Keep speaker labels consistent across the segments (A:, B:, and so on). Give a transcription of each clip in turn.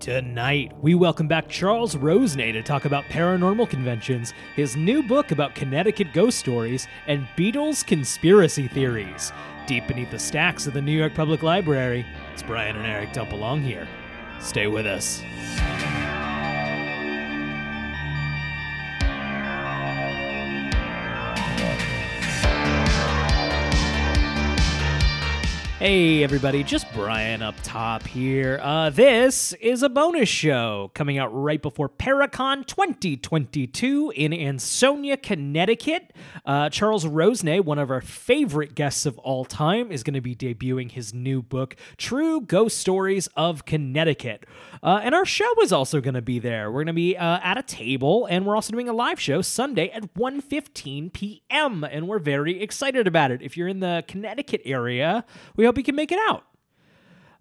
A: Tonight, we welcome back Charles Rosenay to talk about paranormal conventions, his new book about Connecticut ghost stories, and Beatles conspiracy theories. Deep beneath the stacks of the New York Public Library, it's Brian and Eric dump along here. Stay with us. Hey, everybody, just Brian up top here. Uh, this is a bonus show coming out right before Paraconn 2022 in Ansonia, Connecticut. Uh, Charles Rosenay, one of our favorite guests of all time, is going to be debuting his new book, True Ghost Stories of Connecticut. Uh, and our show is also going to be there. We're going to be uh, at a table, and we're also doing a live show Sunday at 1.15 p.m., and we're very excited about it. If you're in the Connecticut area, we hope you can make it out.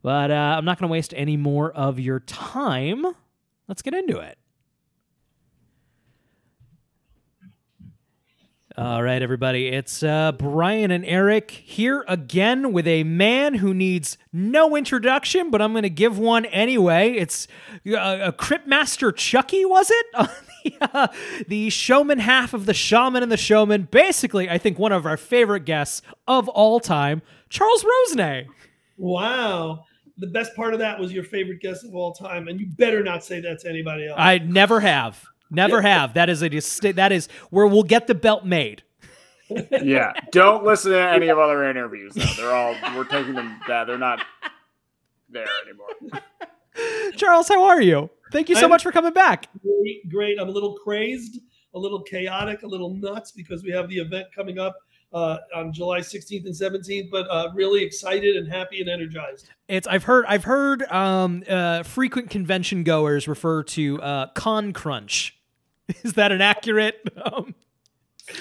A: But uh, I'm not going to waste any more of your time. Let's get into it. All right, everybody. It's uh, Brian and Eric here again with a man who needs no introduction, but I'm going to give one anyway. It's uh, a Crypt Master Chucky, was it? uh, the showman half of the shaman and the showman. Basically, I think one of our favorite guests of all time, Charles Rosenay.
B: Wow. The best part of that was your favorite guest of all time, and you better not say that to anybody else.
A: I never have. Never have. That is a that is where we'll get the belt made.
C: yeah, don't listen to any of other interviews. Though. They're all we're taking them. That they're not there anymore.
A: Charles, how are you? Thank you so I'm much for coming back.
B: Great, great. I'm a little crazed, a little chaotic, a little nuts because we have the event coming up uh, on July 16th and 17th, but uh, really excited and happy and energized.
A: It's I've heard I've heard um, uh, frequent convention goers refer to uh, Con Crunch. Is that an accurate? Um...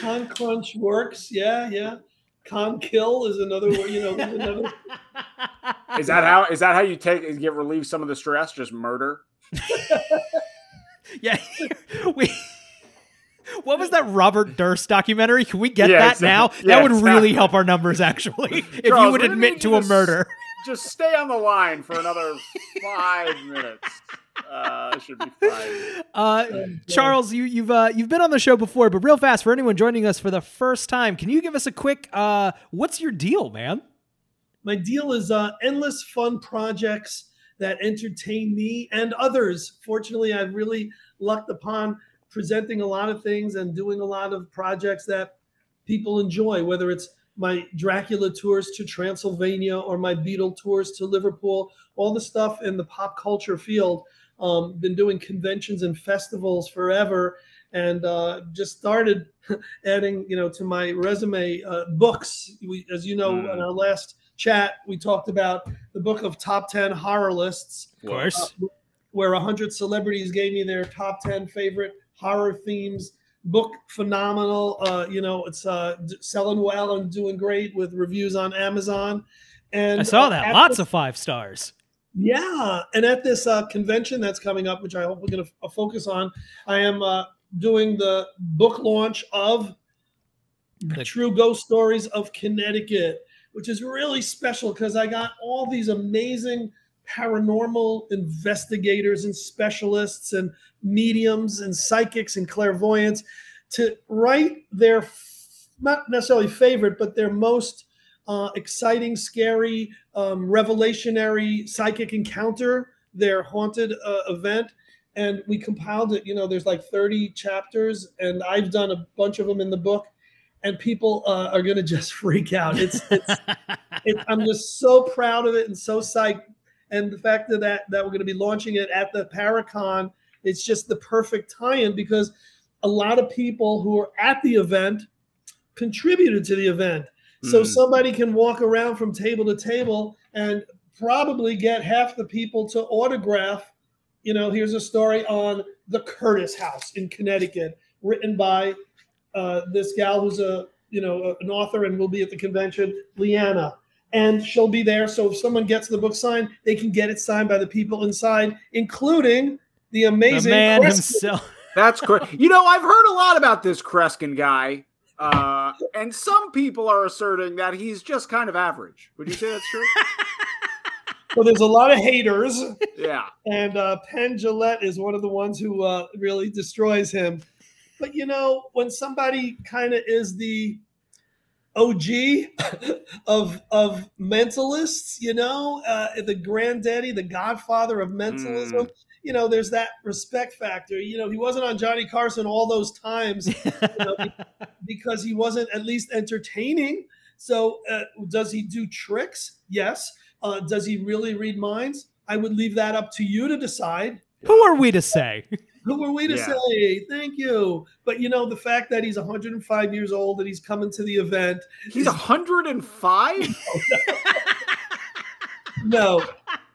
B: Con Crunch works. Yeah, yeah. Con Kill is another. You know, another.
C: is that how? Is that how you take get relieve some of the stress? Just murder.
A: yeah, we what was that Robert Durst documentary? Can we get yeah, that exactly. now? Yeah, that would exactly. really help our numbers, actually, if Charles, you would admit to a murder.
C: Just stay on the line for another five minutes. Uh, should be fine.
A: Uh, Charles, you, you've uh, you've been on the show before, but real fast for anyone joining us for the first time, can you give us a quick? Uh, what's your deal, man?
B: My deal is uh, endless fun projects that entertain me and others. Fortunately, I've really lucked upon presenting a lot of things and doing a lot of projects that people enjoy, whether it's my Dracula tours to Transylvania or my Beatle tours to Liverpool, all the stuff in the pop culture field. Um, been doing conventions and festivals forever, and uh, just started adding, you know, to my resume uh, books. We, as you know, mm. in our last chat, we talked about the book of top ten horror lists.
A: Of course. Uh,
B: where 100 celebrities gave me their top 10 favorite horror themes. Book phenomenal. Uh, you know, it's uh, selling well and doing great with reviews on Amazon. And
A: I saw uh, that. Lots of five stars.
B: Yeah, and at this uh, convention that's coming up, which I hope we're going to f- focus on, I am uh, doing the book launch of the True Ghost Stories of Connecticut, which is really special because I got all these amazing paranormal investigators and specialists and mediums and psychics and clairvoyants to write their not necessarily favorite, but their most uh, exciting, scary, um, revelationary psychic encounter, their haunted uh, event. And we compiled it. You know, there's like 30 chapters, and I've done a bunch of them in the book. And people uh, are to just freak out. It's, it's, it, I'm just so proud of it and so psyched and the fact that that, that we're going to be launching it at the Paraconn, it's just the perfect tie-in because a lot of people who are at the event contributed to the event. Mm. So somebody can walk around from table to table and probably get half the people to autograph. You know, here's a story on the Curtis House in Connecticut, written by uh, this gal who's a you know an author and will be at the convention, Leanna and she'll be there. So if someone gets the book signed, they can get it signed by the people inside, including the amazing
A: the man Kreskin. himself.
C: That's great. You know, I've heard a lot about this Kreskin guy, uh, and some people are asserting that he's just kind of average. Would you say that's true?
B: so there's a lot of haters,
C: Yeah.
B: and uh, Penn Jillette is one of the ones who uh, really destroys him. But you know, when somebody kind of is the OG of of mentalists, you know, uh, the granddaddy, the godfather of mentalism. You know, there's that respect factor. You know, he wasn't on Johnny Carson all those times you know, because he wasn't at least entertaining. So, uh, does he do tricks? Yes. Uh, does he really read minds? I would leave that up to you to decide.
A: Who are we to say?
B: Who are we to
C: Yeah.
B: say? Thank you. But you know, the fact that he's 105 years old and he's coming to the event,
C: He's 105?
B: no,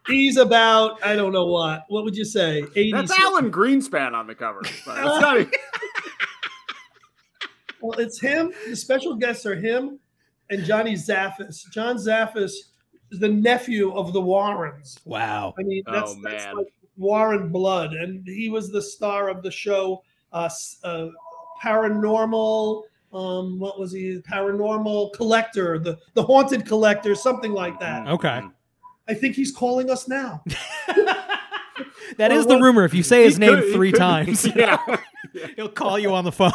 B: he's about, I don't know what. What would you say? 80.
C: That's Alan Greenspan on the cover. But it's not even-
B: Well, it's him. The special guests are him and Johnny Zaffis. John Zaffis is the nephew of the Warrens.
A: Wow.
B: I mean, that's,
C: Oh,
B: that's
C: man.
B: like Warren blood, and he was the star of the show, uh, uh, Paranormal. Um, what was he? Paranormal Collector, the the Haunted Collector, something like that.
A: Okay.
B: I think he's calling us now.
A: That
B: Or
A: is the
B: what-
A: rumor. If you say his name
C: could-
A: three
C: could-
A: times,
C: Yeah.
A: he'll call you on the phone.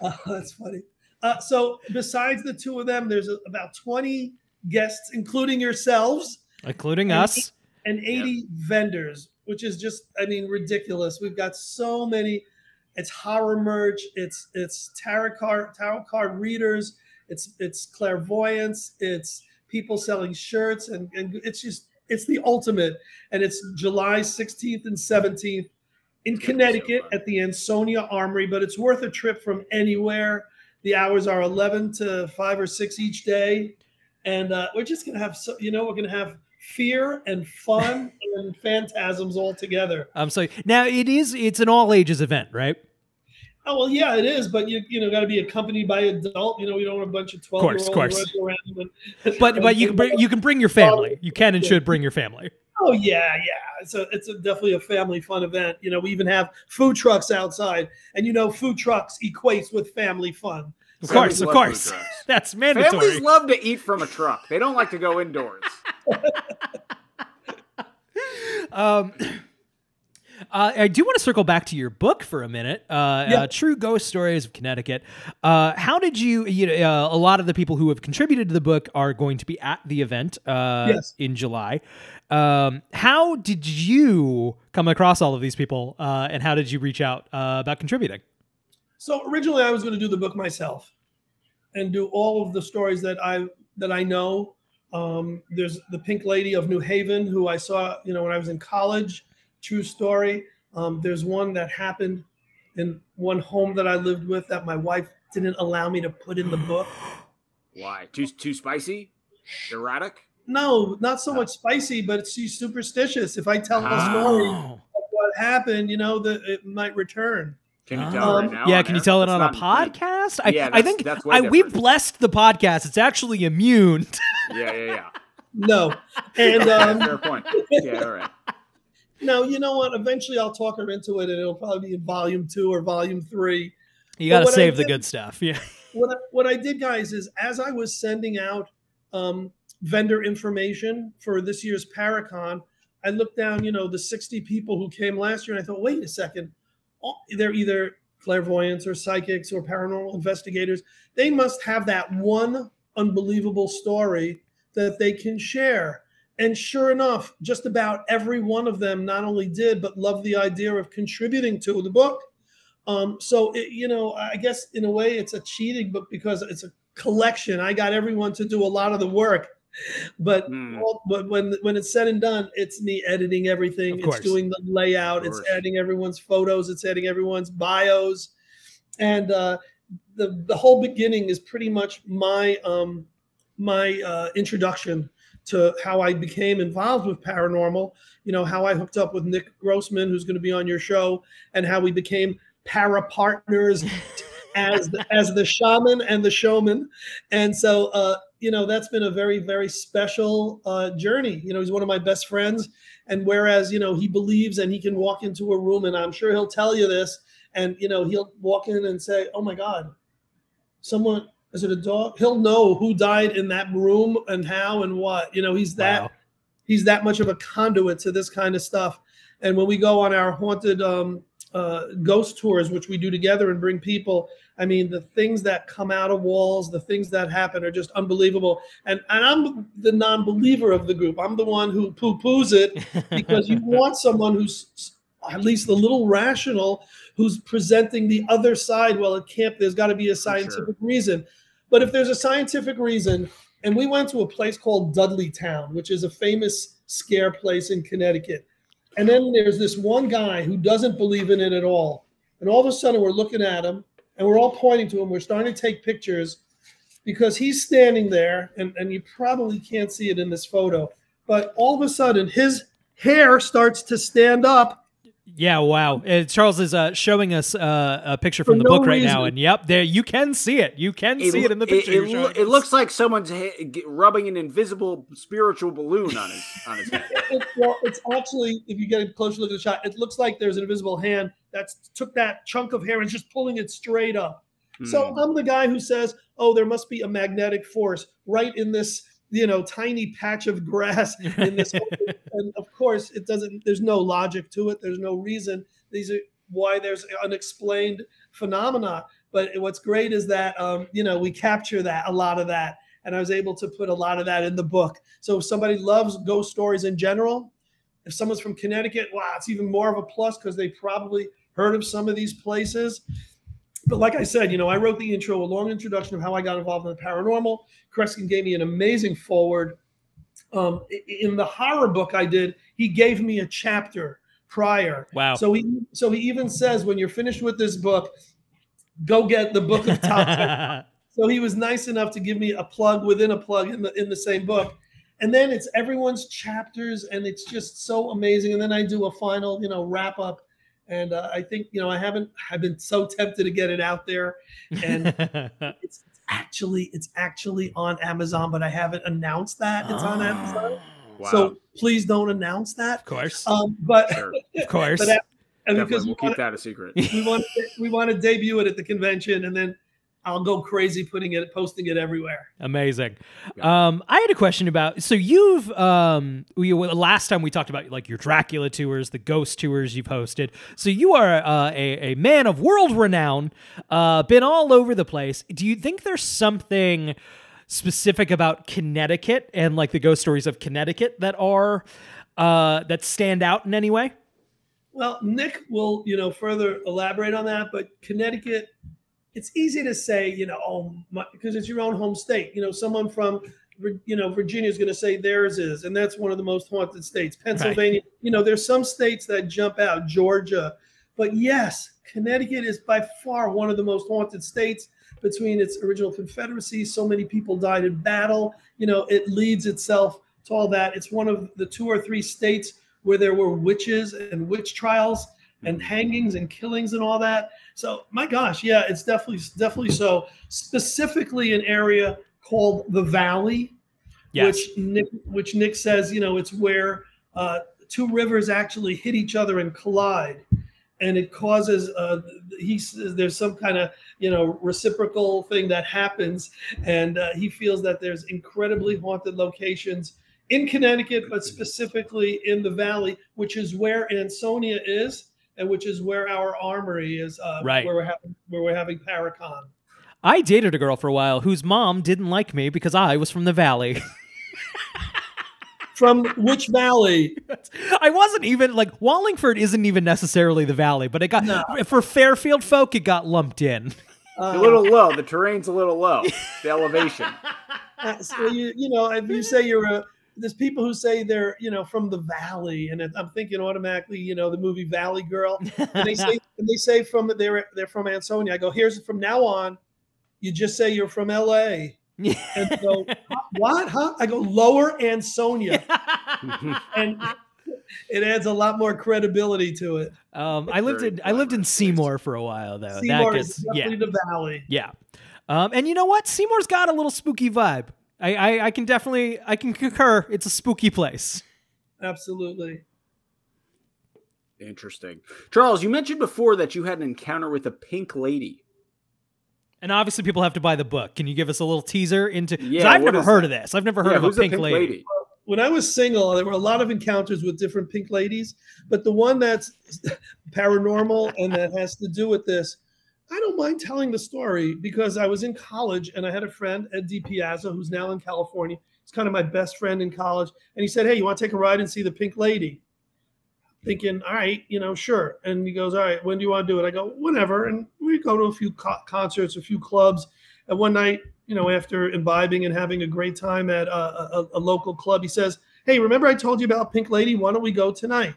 B: Uh, that's funny. Uh, so besides the two of them, there's about 20 guests, including yourselves,
A: Including us.
B: And 80 vendors, which is just, I mean, ridiculous. We've got so many. It's horror merch. It's it's tarot card tarot card readers. It's it's clairvoyance. It's people selling shirts, and, and it's just it's the ultimate. And it's July 16th and 17th in Connecticut at the Ansonia Armory. But it's worth a trip from anywhere. The hours are 11 to 5 or 6 each day, and uh, we're just gonna have so you know we're gonna have fear and fun and phantasms all together.
A: I'm sorry. now it is. It's an all ages event, right?
B: Oh well, yeah, it is, but you you know got to be accompanied by adult. You know, we don't want a bunch of twelve
A: Course,
B: year
A: course.
B: olds around. And,
A: But but you can bring you can bring your family. You can and should bring your family.
B: Oh yeah, yeah. It's a it's a, definitely a family fun event. You know, we even have food trucks outside, and you know, food trucks equates with family fun.
A: Of course, of course. That's mandatory.
C: Families love to eat from a truck. They don't like to go indoors.
A: Um, uh, I do want to circle back to your book for a minute. Uh,
B: Yeah.
A: uh, True Ghost Stories of Connecticut. Uh, how did you? You know, uh, a lot of the people who have contributed to the book are going to be at the event uh,
B: Yes.
A: in July. Um, how did you come across all of these people, uh, and how did you reach out uh, about contributing?
B: So originally, I was going to do the book myself, and do all of the stories that I that I know. Um, there's the Pink Lady of New Haven, who I saw, you know, when I was in college. True story. Um, there's one that happened in one home that I lived with that my wife didn't allow me to put in the book.
C: Why? Too too spicy? Erratic?
B: No, not so much spicy, but she's superstitious. If I tell the story of
A: Oh.
B: what happened, you know, that it might return.
C: Can you
A: Oh.
C: tell
B: Um,
C: right now?
A: yeah,
C: on
A: can you tell it
C: That's
A: on a podcast? I,
C: Yeah,
A: I think I, we've blessed the podcast. It's actually immune.
C: Yeah, yeah, yeah.
B: No. And
C: Yeah,
B: um,
C: fair point. Yeah, all right.
B: no, you know what? Eventually I'll talk her into it and it'll probably be in volume two or volume three.
A: You got to
B: what I
A: save the good stuff. Yeah.
B: What I, what I did, guys, is as I was sending out um, vendor information for this year's Paraconn, I looked down, you know, the 60 people who came last year, and I thought, wait a second. They're either clairvoyants or psychics or paranormal investigators. They must have that one unbelievable story that they can share. And sure enough, just about every one of them not only did, but loved the idea of contributing to the book. Um, so, it, you know, I guess in a way it's a cheating book because it's a collection. I got everyone to do a lot of the work. But, all, but when when it's said and done, it's me editing everything. It's doing the layout. It's adding everyone's photos. It's adding everyone's bios, and uh, the the whole beginning is pretty much my um, my uh, introduction to how I became involved with paranormal. You know how I hooked up with Nick Grossman, who's going to be on your show, and how we became para partners as the, as the shaman and the showman. And so, uh, you know, that's been a very very special uh, journey. You know, he's one of my best friends, and whereas you know he believes and he can walk into a room, and I'm sure he'll tell you this, and you know he'll walk in and say, "Oh my God." Someone I said, a dog. He'll know who died in that room and how and what. You know, he's that
A: Wow.
B: he's that much of a conduit to this kind of stuff. And when we go on our haunted um, uh, ghost tours, which we do together and bring people, I mean, the things that come out of walls, the things that happen are just unbelievable. And and I'm the non-believer of the group. I'm the one who poo-poos it because you want someone who's at least a little rational, who's presenting the other side. Well, it can't. There's got to be a
C: sure.
B: scientific reason. But if there's a scientific reason, and we went to a place called Dudleytown, which is a famous scare place in Connecticut. And then there's this one guy who doesn't believe in it at all. And all of a sudden, we're looking at him and we're all pointing to him. We're starting to take pictures because he's standing there, and, and you probably can't see it in this photo. But all of a sudden, his hair starts to stand up.
A: Yeah, wow. Uh, Charles is uh, showing us uh, a picture from
B: For
A: the
B: no
A: book right now, and yep, there you can see it. You can see it in the picture.
C: It, it,
A: showing
C: it looks like someone's ha- rubbing an invisible spiritual balloon on his on his head.
B: It, well, it's actually, if you get a closer look at the shot, it looks like there's an invisible hand that's took that chunk of hair and just pulling it straight up. So
C: Hmm.
B: I'm the guy who says, "Oh, there must be a magnetic force right in this, you know, tiny patch of grass in this." and of course, it doesn't. There's no logic to it. There's no reason. These are why there's unexplained phenomena. But what's great is that um, you know we capture that a lot of that, and I was able to put a lot of that in the book. So if somebody loves ghost stories in general, if someone's from Connecticut, wow, it's even more of a plus because they probably heard of some of these places. But like I said, you know, I wrote the intro, a long introduction of how I got involved in the paranormal. Kreskin gave me an amazing forward. Um, in the horror book I did, he gave me a chapter prior.
A: wow.
B: So he so he even says when you're finished with this book, go get the book of top. so he was nice enough to give me a plug within a plug in the in the same book. And then it's everyone's chapters, and it's just so amazing. And then I do a final, you know, wrap up. And uh, I think, you know, I haven't. I've been so tempted to get it out there. And it's actually, it's actually on Amazon, but I haven't announced that it's on Amazon.
C: Wow.
B: So please don't announce that.
A: of course,
B: Um, but
C: Sure.
A: of course.
B: but, uh, and because
C: we'll
B: we
C: keep
B: want,
C: that a secret.
B: we want we want to debut it at the convention, and then I'll go crazy putting it, posting it everywhere.
A: Amazing.
C: Yeah.
A: Um, I had a question about. So you've um, we, well, last time we talked about like your Dracula tours, the ghost tours you've hosted. So you are uh, a a man of world renown, uh, been all over the place. Do you think there's something specific about Connecticut and like the ghost stories of Connecticut that are uh, that stand out in any way?
B: Well, Nick will, you know, further elaborate on that, but Connecticut, it's easy to say, you know, oh, my, because it's your own home state. You know, someone from, you know, Virginia is going to say theirs is, and that's one of the most haunted states. Pennsylvania, you know, there's some states that jump out, Georgia, but yes, Connecticut is by far one of the most haunted states. Between its original Confederacy, so many people died in battle. You know, it leads itself to all that. It's one of the two or three states where there were witches and witch trials and hangings and killings and all that. So my gosh, yeah, it's definitely definitely so. Specifically, an area called the Valley,
A: Yes.
B: which Nick which Nick says, you know, it's where uh, two rivers actually hit each other and collide, and it causes. Uh, he says there's some kind of you know reciprocal thing that happens, and uh, he feels that there's incredibly haunted locations in Connecticut, but specifically in the Valley, which is where Ansonia is, and which is where our armory is. Uh,
A: Right.
B: Where we're having where we're having Paraconn.
A: I dated a girl for a while whose mom didn't like me because I was from the valley.
B: From which valley?
A: I wasn't even like Wallingford isn't even necessarily the valley, but it got
B: No.
A: for Fairfield folk it got lumped in.
B: Uh,
C: a little low. The terrain's a little low. The elevation.
B: Uh, so you you know if you say you're a there's people who say they're you know from the valley and i'm thinking automatically you know the movie valley girl and they say and they say from they're they're from ansonia i go here's from now on you just say you're from la and go "Huh? what huh i go lower ansonia and it adds a lot more credibility to it
A: um, I lived in I lived in. Seymour for a while though.
B: seymour
A: that
B: is
A: gets
B: definitely
A: yeah
B: the valley
A: yeah. Um, and you know what? Seymour's got a little spooky vibe. I, I I can definitely I can concur. It's a spooky place.
B: absolutely
C: Interesting. Charles, you mentioned before that you had an encounter with a pink lady.
A: And obviously, people have to buy the book. Can you give us a little teaser into?
C: Yeah,
A: I've never heard
C: that?
A: of this. I've never heard
C: Yeah,
A: of
C: who's
A: a pink, lady.
B: when I was single, there were a lot of encounters with different pink ladies, but the one that's paranormal and that has to do with this, I don't mind telling the story because I was in college and I had a friend, Ed DiPiazza, who's now in California. He's kind of my best friend in college. And he said, Hey, you want to take a ride and see the pink lady? Thinking, all right, you know, sure. And he goes, All right, when do you want to do it? I go, Whenever. And we go to a few co- concerts, a few clubs. And one night, you know, after imbibing and having a great time at a, a, a local club, he says, Hey, remember I told you about Pink Lady? Why don't we go tonight?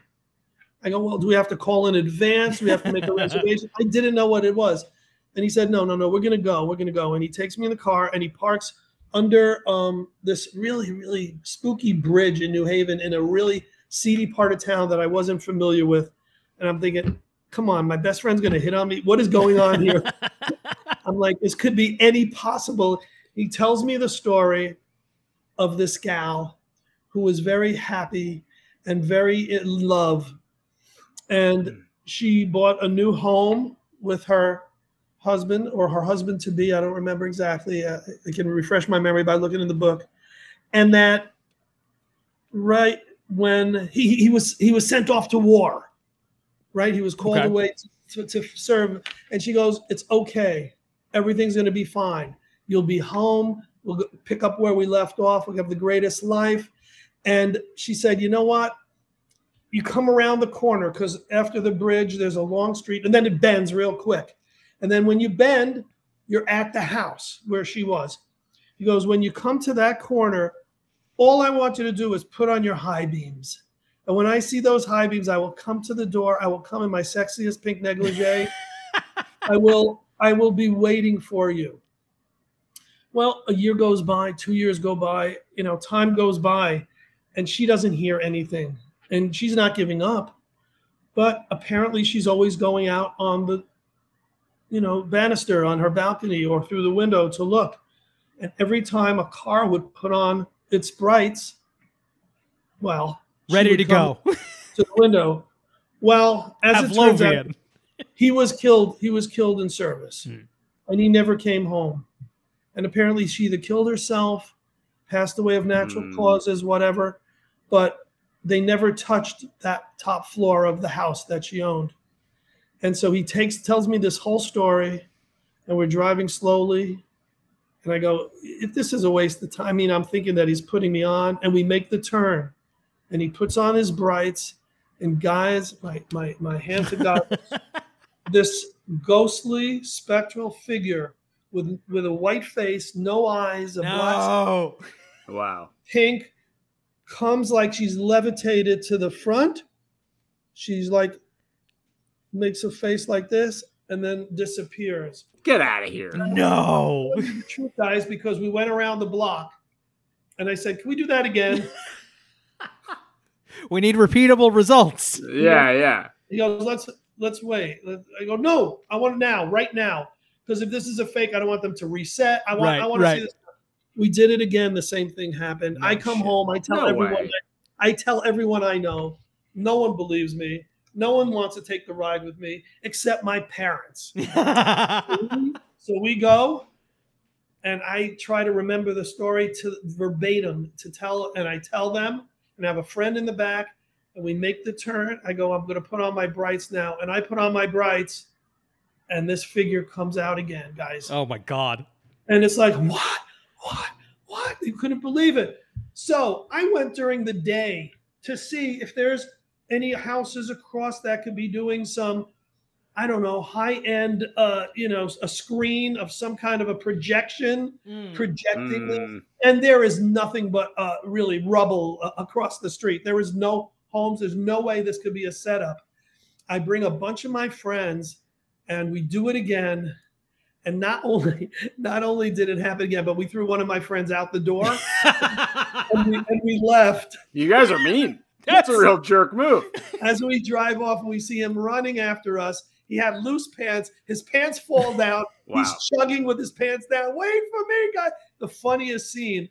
B: I go, Well, do we have to call in advance? Do we have to make a reservation? I didn't know what it was. And he said, No, no, no, we're going to go. We're going to go. And he takes me in the car and he parks under um, this really, really spooky bridge in New Haven in a really seedy part of town that I wasn't familiar with. And I'm thinking, Come on, my best friend's going to hit on me. What is going on here? I'm like, this could be any possible. He tells me the story of this gal who was very happy and very in love. And she bought a new home with her husband or her husband to be. I don't remember exactly. Uh, I can refresh my memory by looking in the book. And that right when he, he was he was sent off to war, right? He was called
A: Okay.
B: away to, to serve. And she goes, It's okay. Everything's going to be fine. You'll be home. We'll pick up where we left off. We'll have the greatest life. And she said, You know what? You come around the corner because after the bridge, there's a long street and then it bends real quick. And then when you bend, you're at the house where she was. He goes, When you come to that corner, all I want you to do is put on your high beams. And when I see those high beams, I will come to the door. I will come in my sexiest pink negligee. I will I will be waiting for you. Well, a year goes by, two years go by, you know, time goes by, and she doesn't hear anything. And she's not giving up. But apparently she's always going out on the, you know, banister on her balcony or through the window to look. And every time a car would put on its brights, well,
A: Ready to go.
B: to the window. Well, as it turns out, he was killed he was killed in service
A: Hmm.
B: and he never came home and apparently she either killed herself passed away of natural
C: Hmm.
B: causes whatever but they never touched that top floor of the house that she owned and so he takes tells me this whole story and we're driving slowly and i go if this is a waste of time i mean i'm thinking that he's putting me on and we make the turn and he puts on his brights and guys my my, my hand to god this ghostly spectral figure with with a white face, no eyes, a black
A: No.
C: Wow.
B: pink, comes like she's levitated to the front. She's like makes a face like this and then disappears.
C: Get out of here.
A: No.
B: Truth, guys, because we went around the block and I said, Can we do that again?
A: We need repeatable results.
C: Yeah, yeah.
B: He goes, Let's let's wait. I go, No, I want it now, right now. Because if this is a fake, I don't want them to reset. I want
A: Right,
B: I want to see this. We did it again. The same thing happened.
A: No
B: I come
A: shit.
B: home. I tell
C: No
B: everyone.
C: way.
B: I tell everyone I know. No one believes me. No one wants to take the ride with me except my parents. so we go, and I try to remember the story to verbatim to tell, and I tell them, and I have a friend in the back, and we make the turn. I go, I'm going to put on my brights now, and I put on my brights, and this figure comes out again, guys.
A: oh my god.
B: And it's like, what? What? What? You couldn't believe it. So I went during the day to see if there's any houses across that could be doing some, I don't know, high end, uh, you know, a screen of some kind of a projection projecting.
C: Mm,
B: And there is nothing but uh, really rubble uh, across the street. There is no homes. There's no way this could be a setup. I bring a bunch of my friends and we do it again. And not only not only did it happen again, but we threw one of my friends out the door and we, and we left.
C: you guys are mean. That's a real jerk move.
B: As we drive off, we see him running after us. He had loose pants. His pants fall down.
C: Wow.
B: He's chugging with his pants down. Wait for me, guy. The funniest scene.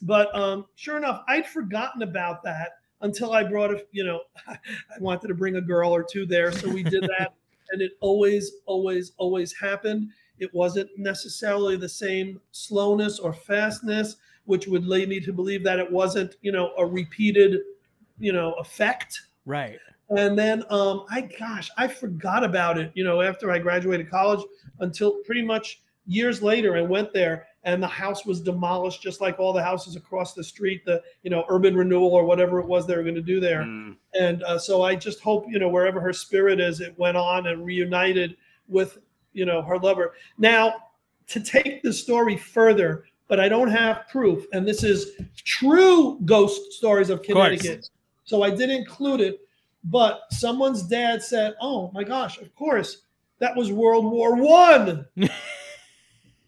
B: But um, sure enough, I'd forgotten about that until I brought a, you know, I wanted to bring a girl or two there. So we did that. and it always, always, always happened. It wasn't necessarily the same slowness or fastness, which would lead me to believe that it wasn't, you know, a repeated, you know, effect.
A: Right.
B: And then um, I gosh, I forgot about it, you know, after I graduated college until pretty much years later and went there and the house was demolished just like all the houses across the street the you know urban renewal or whatever it was they were going to do there
C: Mm.
B: and uh, so i just hope you know wherever her spirit is it went on and reunited with you know her lover. Now to take the story further but i don't have proof and this is true ghost stories of connecticut so i did include it but someone's dad said oh my gosh of course that was world war one.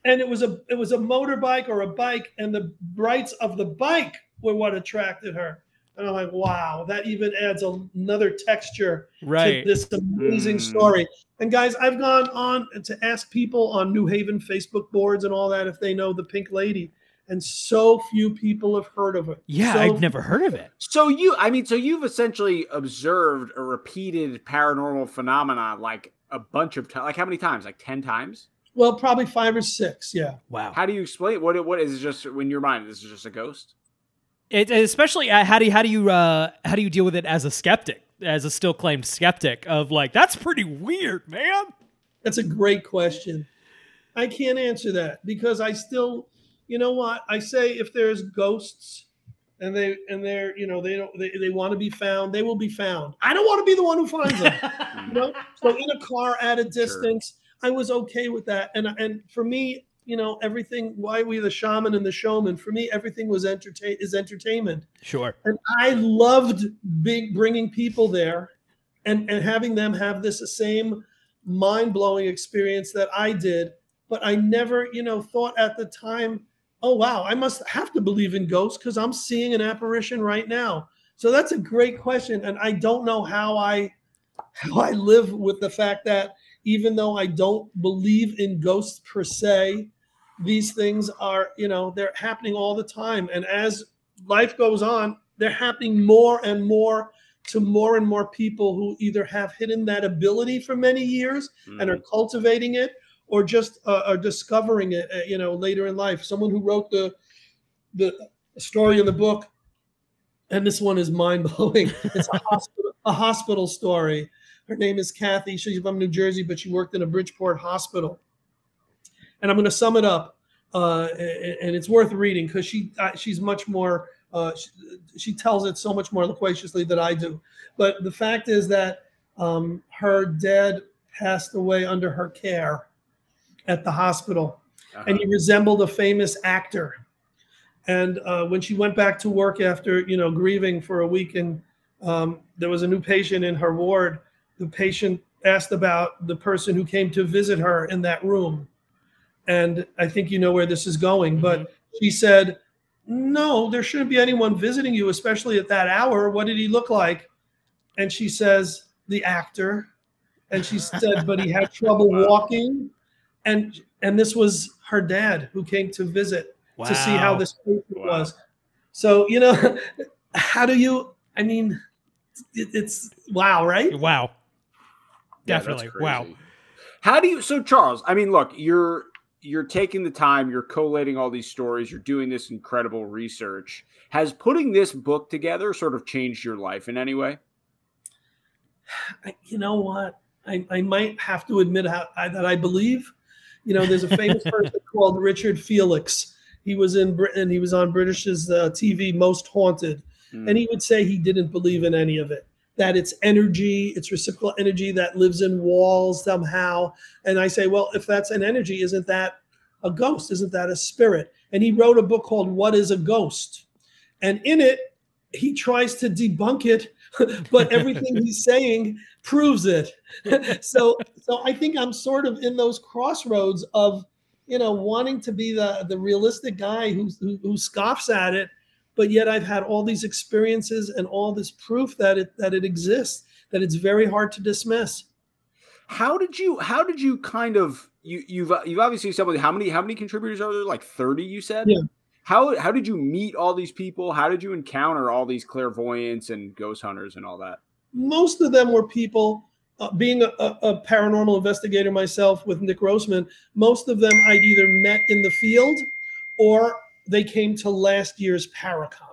B: And it was a it was a motorbike or a bike and the brights of the bike were what attracted her and i'm like wow that even adds another texture
A: Right.
B: to this amazing
C: Mm.
B: story and guys i've gone on to ask people on new haven facebook boards and all that if they know the pink lady and so few people have heard of it.
A: yeah,
B: So-
A: I've never heard of it.
C: So you, I mean, so you've essentially observed a repeated paranormal phenomenon like a bunch of times. Like how many times? Like ten times?
B: well probably five or six yeah
A: Wow.
C: How do you explain it? What? What is it? Just in your mind? This is just a ghost?
A: It, especially uh, how do you, how do you uh, how do you deal with it as a skeptic, as a still claimed skeptic of like that's pretty weird, man.
B: That's a great question. I can't answer that because I still, you know what? I say if there's ghosts and they and they're, you know, they don't they, they want to be found, they will be found. I don't want to be the one who finds them. you know? So in a car at a distance, I was okay with that. And and for me, you know, everything why we the shaman and the showman, for me everything was entertain is entertainment
A: Sure.
B: and I loved being bringing people there and and having them have this same mind blowing experience that I did. But I never, you know, thought at the time, oh wow, I must have to believe in ghosts because I'm seeing an apparition right now. So that's a great question, and I don't know how I how I live with the fact that even though I don't believe in ghosts per se, these things are, you know, they're happening all the time. And as life goes on, they're happening more and more to more and more people who either have hidden that ability for many years and are cultivating it or just uh, are discovering it uh, you know later in life. Someone who wrote the the story in the book and this one is mind-blowing. It's a hospital a hospital story. Her name is kathy. She's from new jersey but she worked in a bridgeport hospital and i'm going to sum it up uh, and, it's worth reading because she uh, she's much more uh, she, she tells it so much more loquaciously than i do but the fact is that um, her dad passed away under her care at the hospital
C: Uh-huh.
B: and he resembled a famous actor. And uh, when she went back to work after you know grieving for a week, and um, there was a new patient in her ward, the patient asked about the person who came to visit her in that room, and I think you know where this is going. But mm-hmm. she said, "No, there shouldn't be anyone visiting you, especially at that hour. What did he look like?" And she says, "The actor." And she said, "But he had trouble
C: Wow.
B: walking." and and this was her dad who came to visit to see how this patient
C: Wow.
B: was. So you know, how do you? I mean, it, it's wow, right?
A: Wow.
C: Yeah,
A: Definitely. Wow.
C: How do you? So Charles, I mean, look, you're you're taking the time, you're collating all these stories, you're doing this incredible research. Has putting this book together sort of changed your life in any way?
B: You know what? I, I might have to admit how, I, that I believe. You know, there's a famous person called Richard Felix. He was in Britain. He was on British's uh, TV, Most Haunted,
C: Mm.
B: and he would say he didn't believe in any of it. That it's energy, it's reciprocal energy that lives in walls somehow. And I say, well, if that's an energy, isn't that a ghost? Isn't that a spirit? And he wrote a book called What is a Ghost? And in it, he tries to debunk it, but everything he's saying proves it. so so I think I'm sort of in those crossroads of you know wanting to be the the realistic guy who who, who scoffs at it, but yet I've had all these experiences and all this proof that it that it exists that it's very hard to dismiss.
C: How did you? How did you kind of? You you've you've obviously somebody. How many how many contributors are there? Like thirty, you said.
B: Yeah.
C: How how did you meet all these people? How did you encounter all these clairvoyants and ghost hunters and all that?
B: most of them were people uh, being a, a, paranormal investigator myself with Nick Grossman, most of them I'd either met in the field or they came to last year's Paraconn.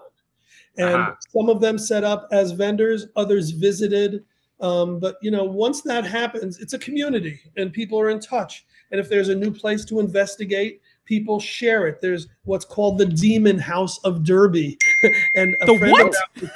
B: And uh-huh. some of them set up as vendors, others visited. Um, but you know, once that happens, it's a community and people are in touch. And if there's a new place to investigate, people share it. There's what's called the Demon House of Derby. and
A: a the friend what?
B: Of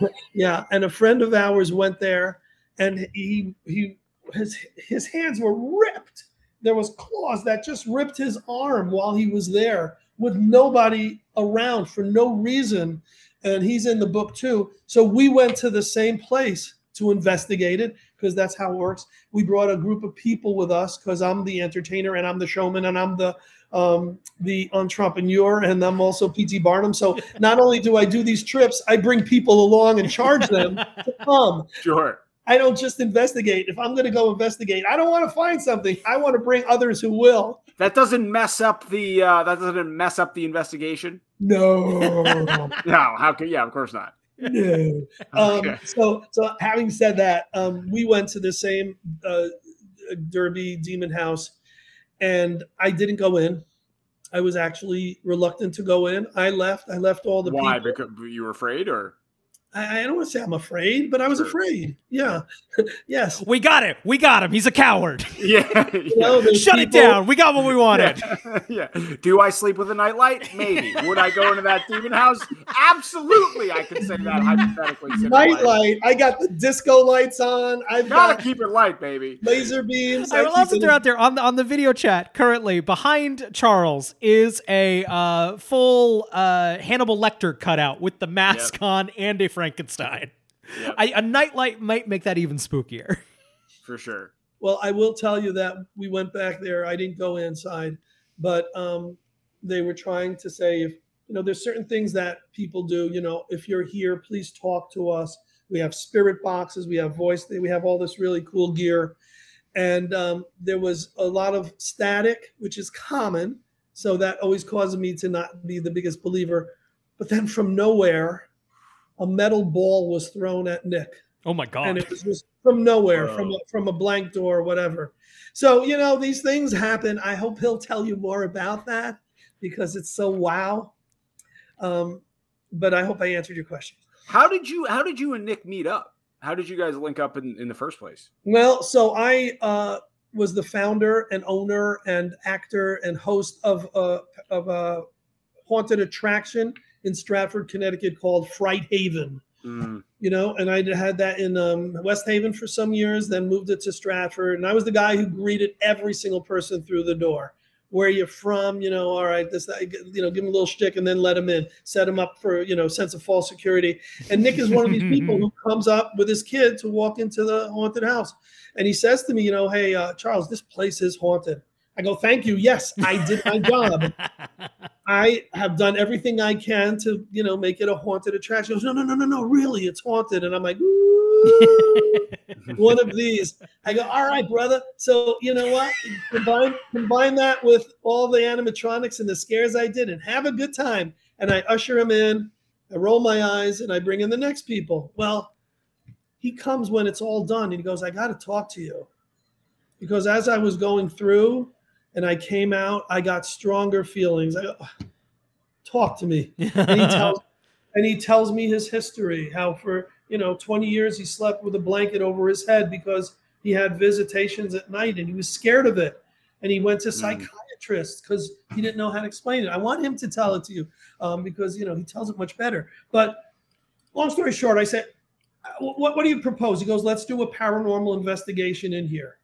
B: ours, yeah, and a friend of ours went there and he he his his hands were ripped. There was claws that just ripped his arm while he was there with nobody around for no reason. And he's in the book too. So we went to the same place to investigate it because that's how it works. We brought a group of people with us because I'm the entertainer and I'm the showman and I'm the um, the entrepreneur and I'm also PT Barnum. So not only do I do these trips, I bring people along and charge them to come.
C: Sure.
B: I don't just investigate. If I'm going to go investigate, I don't want to find something. I want to bring others who will.
C: That doesn't mess up the uh, that doesn't mess up the investigation.
B: No.
C: no. How could? Yeah, of course not.
B: No. Um, So so having said that, um, we went to the same uh, Derby Demon House, and I didn't go in. I was actually reluctant to go in. I left. I left all the
C: Why?
B: people.
C: Because you were afraid, or
B: I, I don't want to say I'm afraid, but I was afraid. Yeah. yes.
A: We got it. We got him. He's a coward.
C: Yeah.
A: You know, Shut people... it down. We got what we wanted.
C: Yeah. yeah. Do I sleep with a nightlight? Maybe. Would I go into that demon house? Absolutely. I can say that hypothetically.
B: Nightlight. I got the disco lights on. I've
C: gotta
B: got
C: keep it light, baby.
B: Laser beams.
A: I, I also throw out there on the on the video chat currently behind Charles is a uh, full uh, Hannibal Lecter cutout with the mask yep. on and a Frankenstein. Yep. I, a nightlight might make that even spookier.
C: For sure.
B: Well, I will tell you that we went back there. I didn't go inside, but um, they were trying to say if you know there's certain things that people do. You know, if you're here, please talk to us. We have spirit boxes. We have voice. We have all this really cool gear, and um, there was a lot of static, which is common. So that always causes me to not be the biggest believer. But then from nowhere, a metal ball was thrown at Nick.
A: Oh my god!
B: And it was just from nowhere, Bro. from a, from a blank door, or whatever. So you know these things happen. I hope he'll tell you more about that because it's so wow. Um, but I hope I answered your question.
C: How did you How did you and Nick meet up? How did you guys link up in, in the first place?
B: Well, so I uh, was the founder and owner and actor and host of a, of a haunted attraction in Stratford, Connecticut called Fright Haven. Mm. You know, and I had that in um, West Haven for some years, then moved it to Stratford. And I was the guy who greeted every single person through the door. Where are you from? You know, all right, this, that, you know, give them a little shtick and then let them in, set them up for, you know, sense of false security. And Nick is one of these people who comes up with his kid to walk into the haunted house. And he says to me, you know, hey, uh, Charles, this place is haunted. I go, thank you. Yes, I did my job. I have done everything I can to, you know, make it a haunted attraction. Goes, no, no, no, no, no, really, it's haunted. And I'm like, one of these. I go, all right, brother. So you know what? Combine combine that with all the animatronics and the scares I did, and have a good time. And I usher him in. I roll my eyes, and I bring in the next people. Well, he comes when it's all done, and he goes, I got to talk to you, because as I was going through and I came out, I got stronger feelings. I go, talk to me. And he tells and he tells me his history, how for you know 20 years he slept with a blanket over his head because he had visitations at night and he was scared of it. And he went to mm. psychiatrists because he didn't know how to explain it. I want him to tell it to you um, because you know he tells it much better. But long story short, I said, what, what do you propose? He goes, let's do a paranormal investigation in here.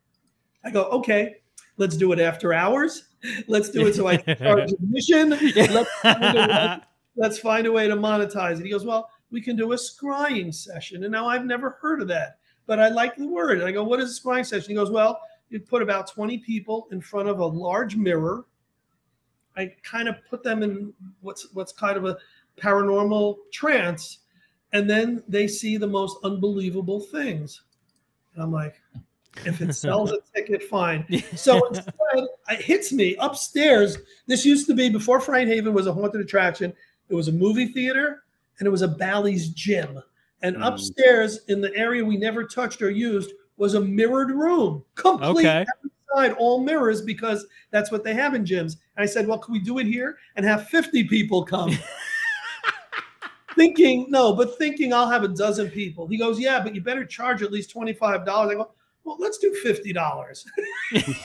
B: I go, okay. Let's do it after hours. Let's do it so I can charge admission. Let's find, way, let's find a way to monetize it. He goes, Well, we can do a scrying session. And now I've never heard of that, but I like the word. And I go, What is a scrying session? He goes, Well, you put about 20 people in front of a large mirror. I kind of put them in what's what's kind of a paranormal trance, and then they see the most unbelievable things. And I'm like, if it sells a ticket, fine. So instead, it hits me upstairs. This used to be before Fright Haven was a haunted attraction. It was a movie theater and it was a Bally's gym. And mm. upstairs in the area we never touched or used was a mirrored room, complete
A: Okay.
B: side, all mirrors, because that's what they have in gyms. And I said, well, can we do it here and have 50 people come? thinking, no, but thinking I'll have a dozen people. He goes, yeah, but you better charge at least $25. I go, well, let's do $50.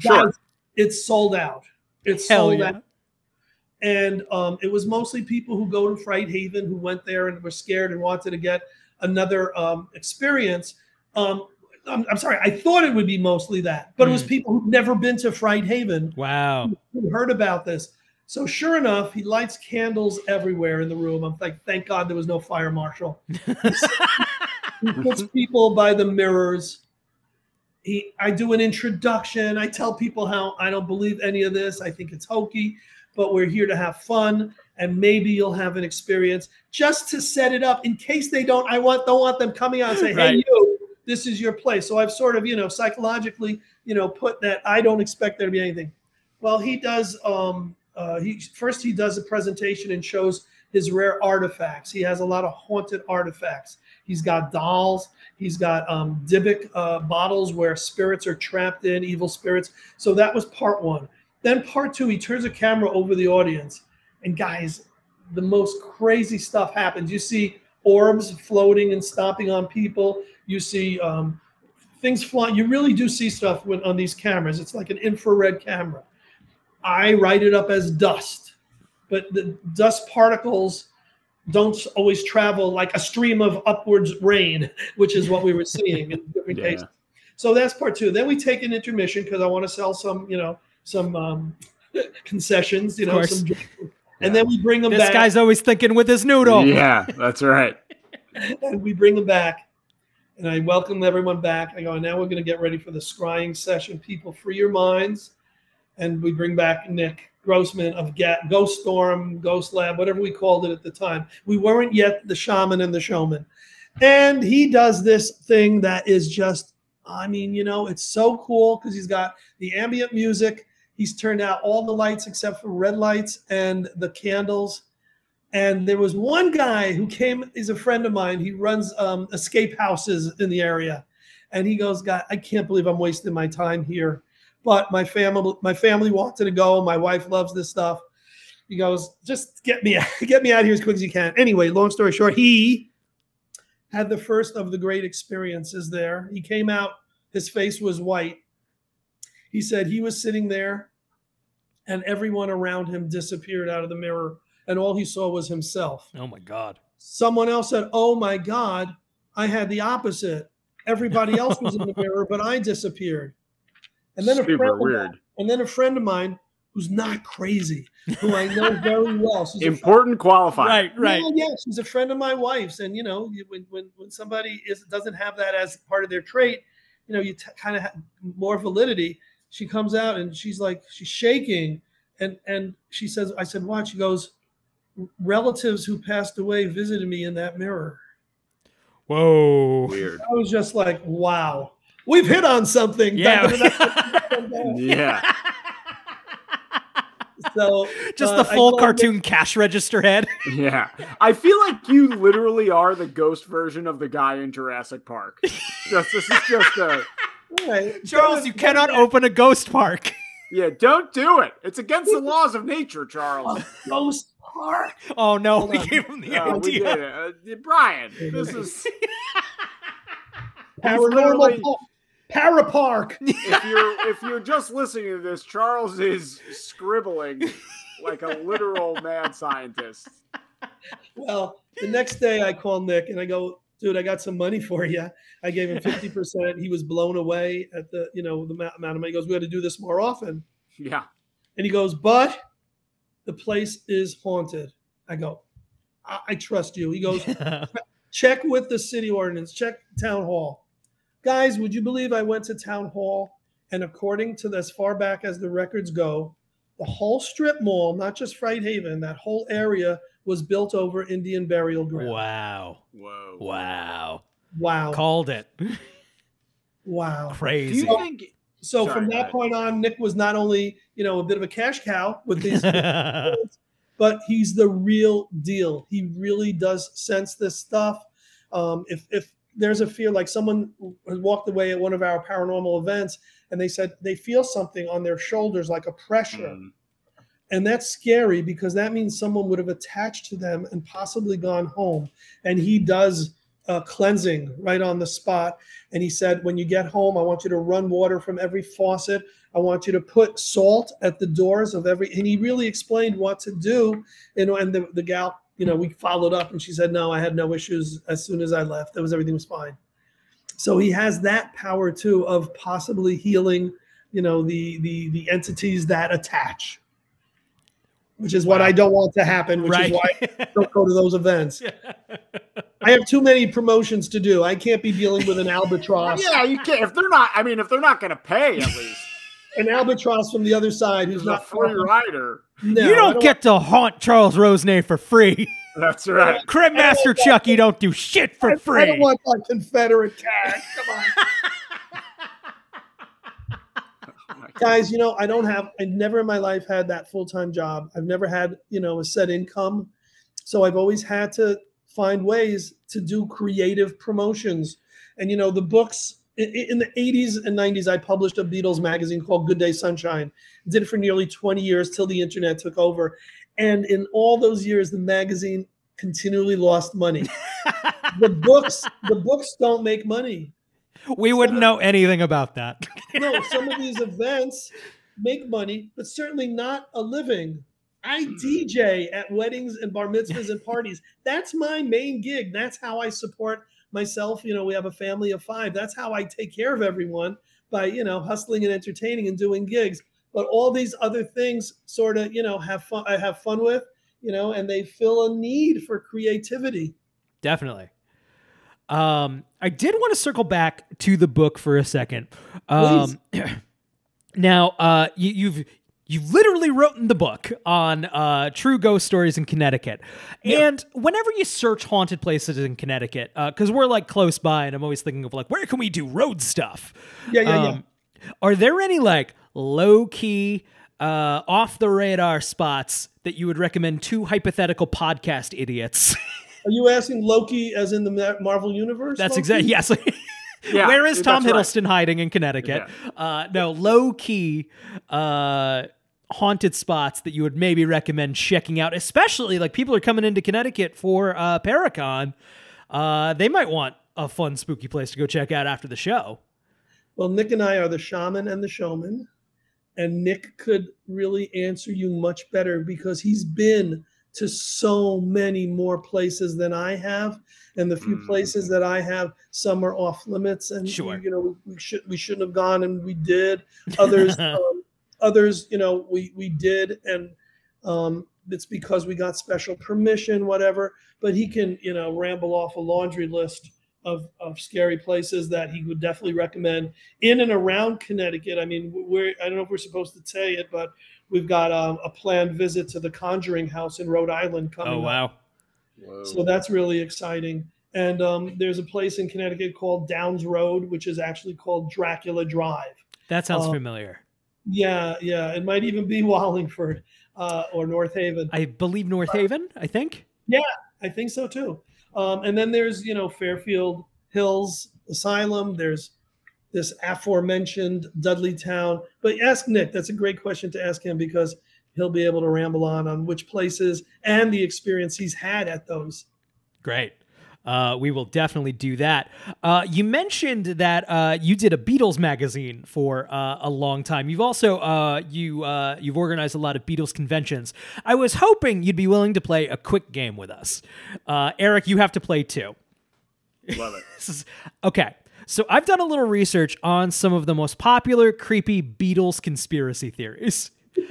C: Sure.
B: It's sold out. It's
A: Hell
B: sold
A: yeah.
B: out. And um, it was mostly people who go to Fright Haven who went there and were scared and wanted to get another um, experience. Um, I'm, I'm sorry, I thought it would be mostly that, but it was
A: Mm.
B: people who've never been to Fright Haven
A: Wow.
B: who heard about this. So sure enough, he lights candles everywhere in the room. I'm like, thank God there was no fire marshal. he puts people by the mirrors. He, I do an introduction. I tell people how I don't believe any of this. I think it's hokey, but we're here to have fun, and maybe you'll have an experience just to set it up in case they don't. I want don't want them coming out and say, "Hey,
A: Right.
B: you, this is your place." So I've sort of, you know, psychologically, you know, put that I don't expect there to be anything. Well, he does. Um, uh, he first he does a presentation and shows his rare artifacts. He has a lot of haunted artifacts. He's got dolls. He's got um, Dybbuk uh, bottles where spirits are trapped in, evil spirits. So that was part one. Then part two, he turns a camera over the audience, and guys, the most crazy stuff happens. You see orbs floating and stomping on people. You see um, things flying. You really do see stuff when, on these cameras. It's like an infrared camera. I write it up as dust, but the dust particles don't always travel like a stream of upwards rain, which is what we were seeing in different
C: Yeah.
B: cases. So that's part two. Then we take an intermission because I want to sell some, you know, some um, concessions, you
A: Of
B: know,
A: course.
B: some, and then we bring them
A: This
B: back.
A: This guy's always thinking with his noodle.
C: Yeah, that's right.
B: and we bring them back. And I welcome everyone back. I go, now we're going to get ready for the scrying session. People, free your minds. And we bring back Nick Grossman of Ga- Ghost Storm, Ghost Lab, whatever we called it at the time. We weren't yet the shaman and the showman. And he does this thing that is just, I mean, you know, it's so cool because he's got the ambient music. He's turned out all the lights except for red lights and the candles. And there was one guy who came, he's a friend of mine. He runs um, escape houses in the area. And he goes, God, I can't believe I'm wasting my time here. But my family, my family wanted to go. My wife loves this stuff. He goes, just get me, get me out of here as quick as you can. Anyway, long story short, he had the first of the great experiences there. He came out, his face was white. He said he was sitting there, and everyone around him disappeared out of the mirror, and all he saw was himself.
A: Oh my god.
B: Someone else said, Oh my God, I had the opposite. Everybody else was in the mirror, but I disappeared. And then a friend of
C: weird.
B: mine, and then a friend of mine who's not crazy, who I know very well. She's
C: Important qualifier.
A: Right, right.
B: yeah, yeah, she's a friend of my wife's, and you know, when when when somebody is doesn't have that as part of their trait, you know, you t- kind of have more validity. She comes out and she's like, she's shaking, and and she says, I said, what? She goes, relatives who passed away visited me in that mirror.
A: Whoa.
C: Weird.
B: I was just like, wow, we've hit on something.
A: Yeah.
C: Yeah.
B: so
A: Just
B: uh,
A: the full
B: told
A: cartoon cash register head.
C: Yeah. I feel like you literally are the ghost version of the guy in Jurassic Park. Just this is just a
B: Nick, all right,
A: Charles, you cannot open a ghost park.
C: yeah, don't do it. It's against the laws of nature, Charles.
B: Ghost Park.
A: Oh no,
B: Hold
A: we
B: on.
A: gave him the
C: No, we
A: idea.
C: did it. Uh, Brian, this is
B: Paranormal
C: literally-
B: Park. Para Park.
C: if you're if you're just listening to this, Charles is scribbling like a literal mad scientist.
B: Well, the next day I call Nick and I go, dude, I got some money for you. I gave him 50%. He was blown away at the, you know, the amount of money. He goes, we got to do this more often.
C: Yeah.
B: And he goes, but the place is haunted. I go, I, I trust you. He goes, check with the city ordinance, check town hall. Guys, would you believe I went to town hall and according to as far back as the records go, the whole strip mall, not just Fright Haven, that whole area was built over Indian burial ground.
A: wow.
C: Whoa.
A: Wow.
B: Wow.
A: Called it.
B: Wow.
C: Do you
A: Crazy.
C: think
B: So
C: Sorry,
B: from that point on, Nick was not only, you know, a bit of a cash cow with these but he's the real deal. He really does sense this stuff. Um, if if there's a fear like someone has walked away at one of our paranormal events and they said they feel something on their shoulders like a pressure.
C: Mm.
B: And that's scary because that means someone would have attached to them and possibly gone home. And he does uh, cleansing right on the spot. And he said, when you get home, I want you to run water from every faucet. I want you to put salt at the doors of every. And he really explained what to do. You know, and the, the gal, you know, we followed up and she said, no, I had no issues as soon as I left. That was everything was fine. So he has that power too of possibly healing, you know, the the the entities that attach which is what I don't want to happen, which
A: right.
B: is why I don't go to those events. I have too many promotions to do. I can't be dealing with an albatross,
C: Yeah, you can't. If they're not, I mean, if they're not going to pay, at least
B: an albatross from the other side who's
C: who's a
B: not
C: free rider.
B: No,
A: you
B: I
A: don't, get to haunt Charles Rosenay for free.
C: That's right.
A: Crib Master Chuck, you don't do shit for
B: I, I
A: free.
B: don't want that Confederate cash. Come on, guys. You know I don't have. I never in my life had that full time job. I've never had you know a set income, so I've always had to find ways to do creative promotions. And you know the books in, the 80s and 90s, I published a Beatles magazine called Good Day Sunshine. Did it for nearly 20 years till the internet took over. And in all those years, the magazine continually lost money. the books, the books don't make money.
A: we wouldn't know anything about that.
B: No, some of these events make money, but certainly not a living. I DJ at weddings and bar mitzvahs and parties. That's my main gig. That's how I support myself. You know, we have a family of five. That's how I take care of everyone by, you know, hustling and entertaining and doing gigs. But all these other things sort of, you know, have fun I have fun with, you know, and they fill a need for creativity.
A: Definitely. Um, I did want to circle back to the book for a second. Um, now, uh, you, you've you've wrote in the book on uh, true ghost stories in Connecticut,
B: Yeah.
A: and whenever you search haunted places in Connecticut, because we're like close by, and I'm always thinking of like where can we do road stuff.
B: Yeah, yeah, yeah.
A: Um, Are there any like low key, uh, off the radar spots that you would recommend to hypothetical podcast idiots?
B: Are you asking Loki as in the Marvel universe?
A: That's exactly yes.
C: Yeah,
A: Where is Tom
C: that's right.
A: Hiddleston hiding in Connecticut? Uh, no, low key uh, haunted spots that you would maybe recommend checking out, especially like people are coming into Connecticut for uh, Paraconn. Uh, they might want a fun, spooky place to go check out after the show.
B: Well, Nick and I are the shaman and the showman. And Nick could really answer you much better because he's been to so many more places than I have. And the few
C: Mm.
B: places that I have, some are off limits. And
A: Sure.
B: you know, we, should we shouldn't have gone and we did. Others um, others, you know, we we did and um it's because we got special permission, whatever. But he can, you know, ramble off a laundry list of, of scary places that he would definitely recommend in and around Connecticut. I mean, we're I don't know if we're supposed to say it, but we've got um, a planned visit to the Conjuring House in Rhode Island coming.
A: Oh wow!
C: Whoa.
B: So that's really exciting. And um, there's a place in Connecticut called Downs Road, which is actually called Dracula Drive.
A: That sounds
B: Uh,
A: familiar.
B: Yeah, yeah. It might even be Wallingford uh, or North Haven.
A: I believe North Haven. I think.
B: Yeah, I think so too. Um, and then there's, you know, Fairfield Hills Asylum. There's this aforementioned Dudleytown. But ask Nick. That's a great question to ask him because he'll be able to ramble on on which places and the experience he's had at those.
A: Great. Uh, we will definitely do that. Uh, you mentioned that uh, you did a Beatles magazine for uh, a long time. You've also uh, you uh, you've organized a lot of Beatles conventions. I was hoping you'd be willing to play a quick game with us. Uh, Eric, you have to play too.
C: Love it.
A: This is okay. So I've done a little research on some of the most popular creepy Beatles conspiracy theories.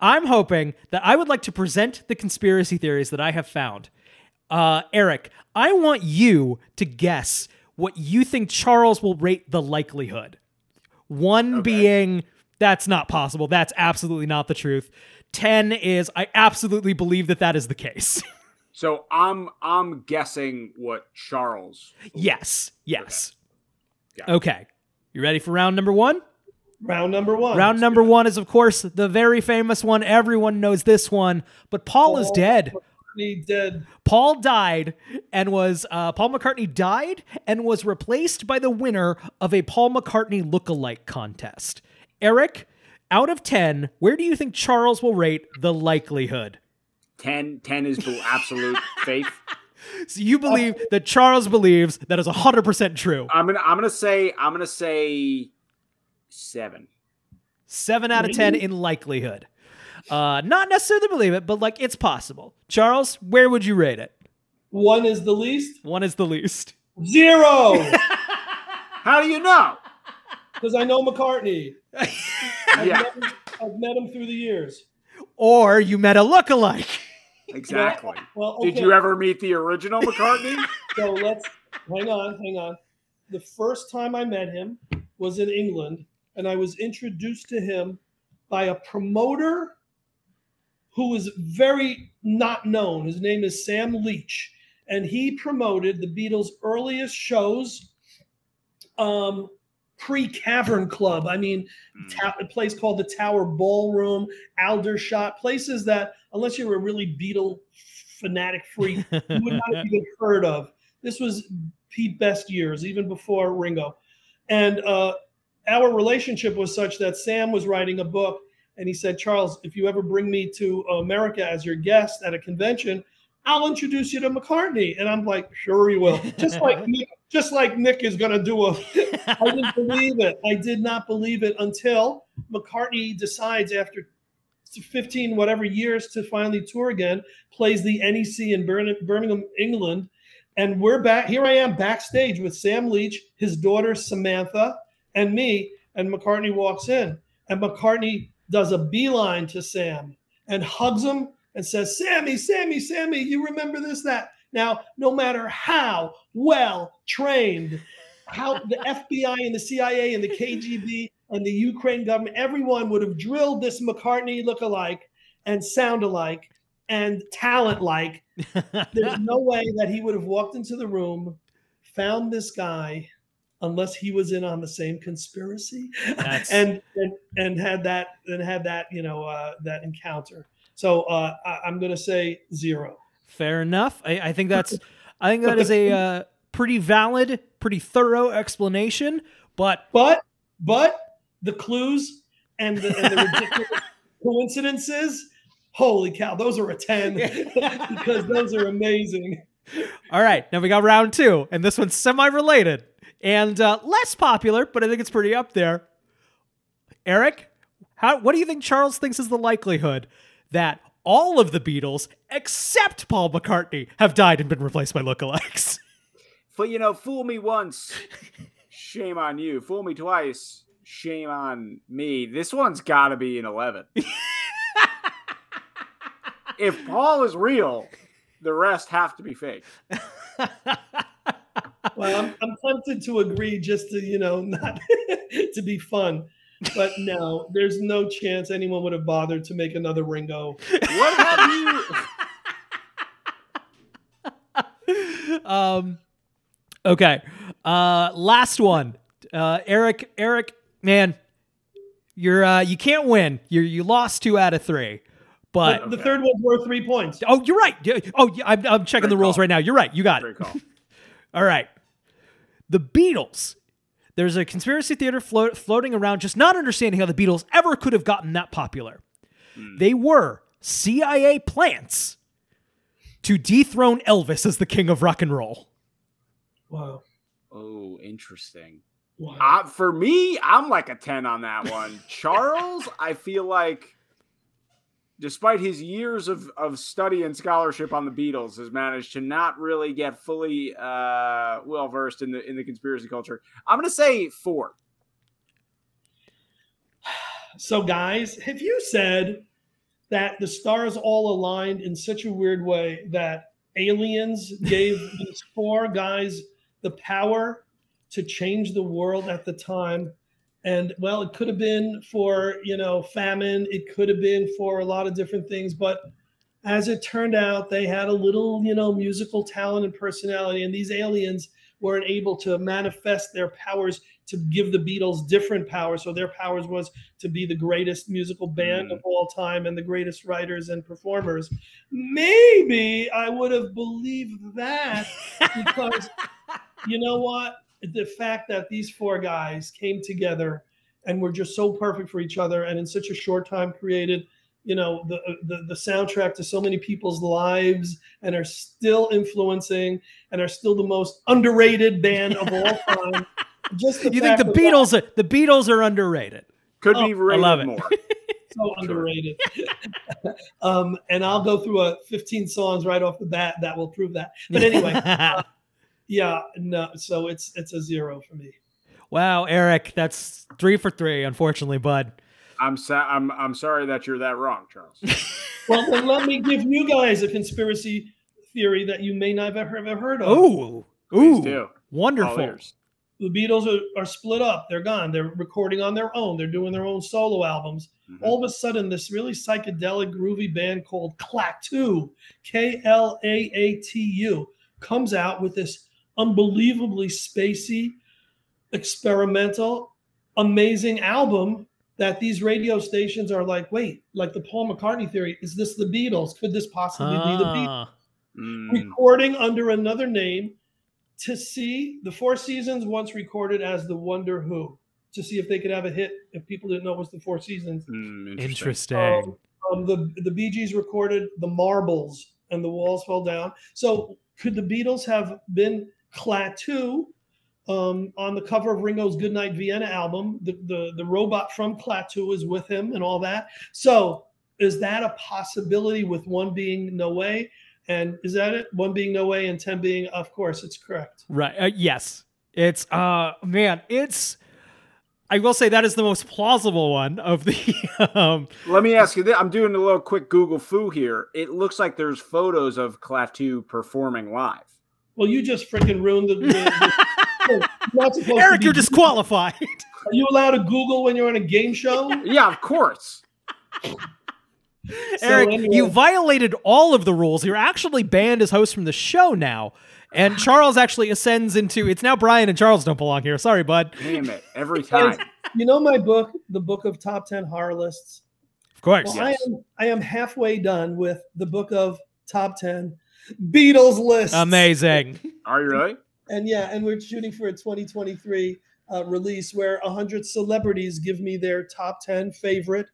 A: I'm hoping that I would like to present the conspiracy theories that I have found. Uh, Eric, I want you to guess what you think Charles will rate the likelihood. One being that's not possible. That's absolutely not the truth. 10 is I absolutely believe that that is the case.
C: So I'm I'm guessing what Charles.
A: yes. Yes.
C: Got it.
A: Okay. You ready for round number 1?
B: Round number one.
A: Round number 1 is of course the very famous one. Everyone knows this one, but Paul is dead.
B: McCartney dead.
A: Paul died and was uh, Paul McCartney died and was replaced by the winner of a Paul McCartney look-alike contest. Eric, out of 10, where do you think Charles will rate the likelihood?
C: 10, 10 is absolute faith.
A: So you believe that Charles believes that is 100% true.
C: I'm gonna I'm gonna say I'm gonna say seven.
A: Seven out of 10 in likelihood. Uh, not necessarily believe it, but like it's possible. Charles, where would you rate it?
B: One is the least.
A: One is the least.
B: Zero.
C: How do you know?
B: Because I know McCartney. I've,
C: Yeah.
B: met him, I've met him through the years.
A: Or you met a look-alike.
C: Exactly.
B: Well, okay.
C: Did you ever meet the original McCartney?
B: So let's hang on, hang on. The first time I met him was in England, and I was introduced to him by a promoter who was very not known. His name is Sam Leach, and he promoted the Beatles' earliest shows, um, pre-Cavern Club. I mean, ta- a place called the Tower Ballroom, Aldershot, places that, unless you were a really Beatle fanatic freak, you would not have even heard of. This was Pete Best years, even before Ringo. And uh, our relationship was such that Sam was writing a book, and he said, Charles, if you ever bring me to America as your guest at a convention, I'll introduce you to McCartney. And I'm like, sure you will. Just like Nick, just like Nick is gonna do a I didn't believe it. I did not believe it until McCartney decides after 15 whatever years to finally tour again, plays the NEC in Birmingham, England, and we're back. Here I am backstage with Sam Leach, his daughter Samantha, and me. And McCartney walks in, and McCartney does a beeline to Sam and hugs him and says, "Sammy, Sammy, Sammy, you remember this that." Now, no matter how well trained, how the FBI and the CIA and the KGB and the Ukraine government, everyone would have drilled this McCartney look-alike and sound alike and talent like. There's no way that he would have walked into the room, found this guy, unless he was in on the same conspiracy, and, and and had that and had that you know uh, that encounter. So uh, I, I'm going to say zero.
A: Fair enough. I, I think that's I think that is a uh, pretty valid, pretty thorough explanation. But
B: But but the clues and the, and the ridiculous coincidences, holy cow, those are a ten because those are amazing.
A: all right, now we got round two, and this one's semi-related and uh, less popular, but I think it's pretty up there. Eric, how what do you think Charles thinks is the likelihood that all of the Beatles, except Paul McCartney, have died and been replaced by lookalikes?
C: But you know, fool me once, shame on you. Fool me twice, shame on me. This one's got to be an eleven. if Paul is real, the rest have to be fake.
B: Well, I'm, I'm tempted to agree just to you know not to be fun, but no, there's no chance anyone would have bothered to make another Ringo.
C: What have you?
A: um okay uh last one uh eric eric man you're uh you can't win you you lost two out of three but
B: The, the third one's worth three points.
A: oh you're right oh yeah, I'm, I'm checking the rules
C: call.
A: right now you're right you got
C: Great
A: it
C: call.
A: all right the beatles there's a conspiracy theater float, floating around just not understanding how the beatles ever could have gotten that popular they were cia plants to dethrone elvis as the king of rock and roll
B: Wow.
C: Oh, interesting.
B: Wow.
C: Uh, for me, I'm like a 10 on that one. Charles, I feel like, despite his years of, of study and scholarship on the Beatles, has managed to not really get fully uh, well versed in the in the conspiracy culture. I'm going to say four.
B: So, guys, have you said that the stars all aligned in such a weird way that aliens gave these four guys the power to change the world at the time? And well, it could have been for, you know, famine, it could have been for a lot of different things, but as it turned out, they had a little, you know, musical talent and personality. And these aliens weren't able to manifest their powers to give the Beatles different powers. So their powers was to be the greatest musical band
C: Mm.
B: of all time and the greatest writers and performers. Maybe I would have believed that because you know what? The fact that these four guys came together and were just so perfect for each other and in such a short time created you know the, the the soundtrack to so many people's lives and are still influencing and are still the most underrated band of all time just the
A: you think
B: fact
A: the
B: that
A: Beatles are the Beatles are underrated?
C: Could
B: Oh,
C: be
B: I
C: rated
A: love it.
C: more.
B: that's so underrated um and i'll go through a 15 songs right off the bat that will prove that but anyway yeah no so it's it's a zero for me
A: wow, Eric, that's three for three, unfortunately, bud.
C: I'm sa- I'm I'm sorry that you're that wrong, Charles.
B: well then let me give you guys a conspiracy theory that you may not have ever heard of
A: Ooh,
C: Please
A: ooh,
C: do.
A: Wonderful.
C: ears.
B: the Beatles are, are split up. They're gone. They're recording on their own. They're doing their own solo albums.
C: Mhm.
B: All of a sudden, this really psychedelic, groovy band called Klaatu, K L A A T U, comes out with this unbelievably spacey, experimental, amazing album that these radio stations are like, wait, like the Paul McCartney theory, is this the Beatles? Could this possibly be the Beatles?
A: Ah,
C: Mm.
B: recording under another name to see the Four Seasons once recorded as the Wonder Who to see if they could have a hit if people didn't know it was the Four Seasons.
C: Mm,
A: interesting.
B: Um, um, the the Bee Gees recorded the Marbles and the Walls Fell Down. So could the Beatles have been Klaatu um, on the cover of Ringo's Goodnight Vienna album? The, the the robot from Klaatu is with him and all that. So is that a possibility with one being No Way? And is that it? One being No Way and ten being, of course, it's correct.
A: Right. Uh, yes. It's uh man, it's I will say that is the most plausible one of the um
C: Let me ask you this. I'm doing a little quick Google foo here. It looks like there's photos of Klaatu performing live.
B: Well, you just freaking ruined the. the, the oh, not supposed to
A: Eric,
B: be-
A: you're disqualified.
B: Are you allowed to Google when you're on a game show?
C: Yeah, of course.
B: So
A: Eric,
B: anyway-
A: you violated all of the rules. You're actually banned as host from the show now. And Charles actually ascends into it's now Brian and Charles don't belong here. Sorry, bud.
C: Damn it. Every time.
B: You know my book, the book of top ten horror lists.
A: Of course.
B: Well,
C: Yes.
B: I am I am halfway done with the book of top ten Beatles list.
A: Amazing.
C: Are you really?
B: And yeah, and we're shooting for a 2023 uh, release where hundred celebrities give me their top ten favorite.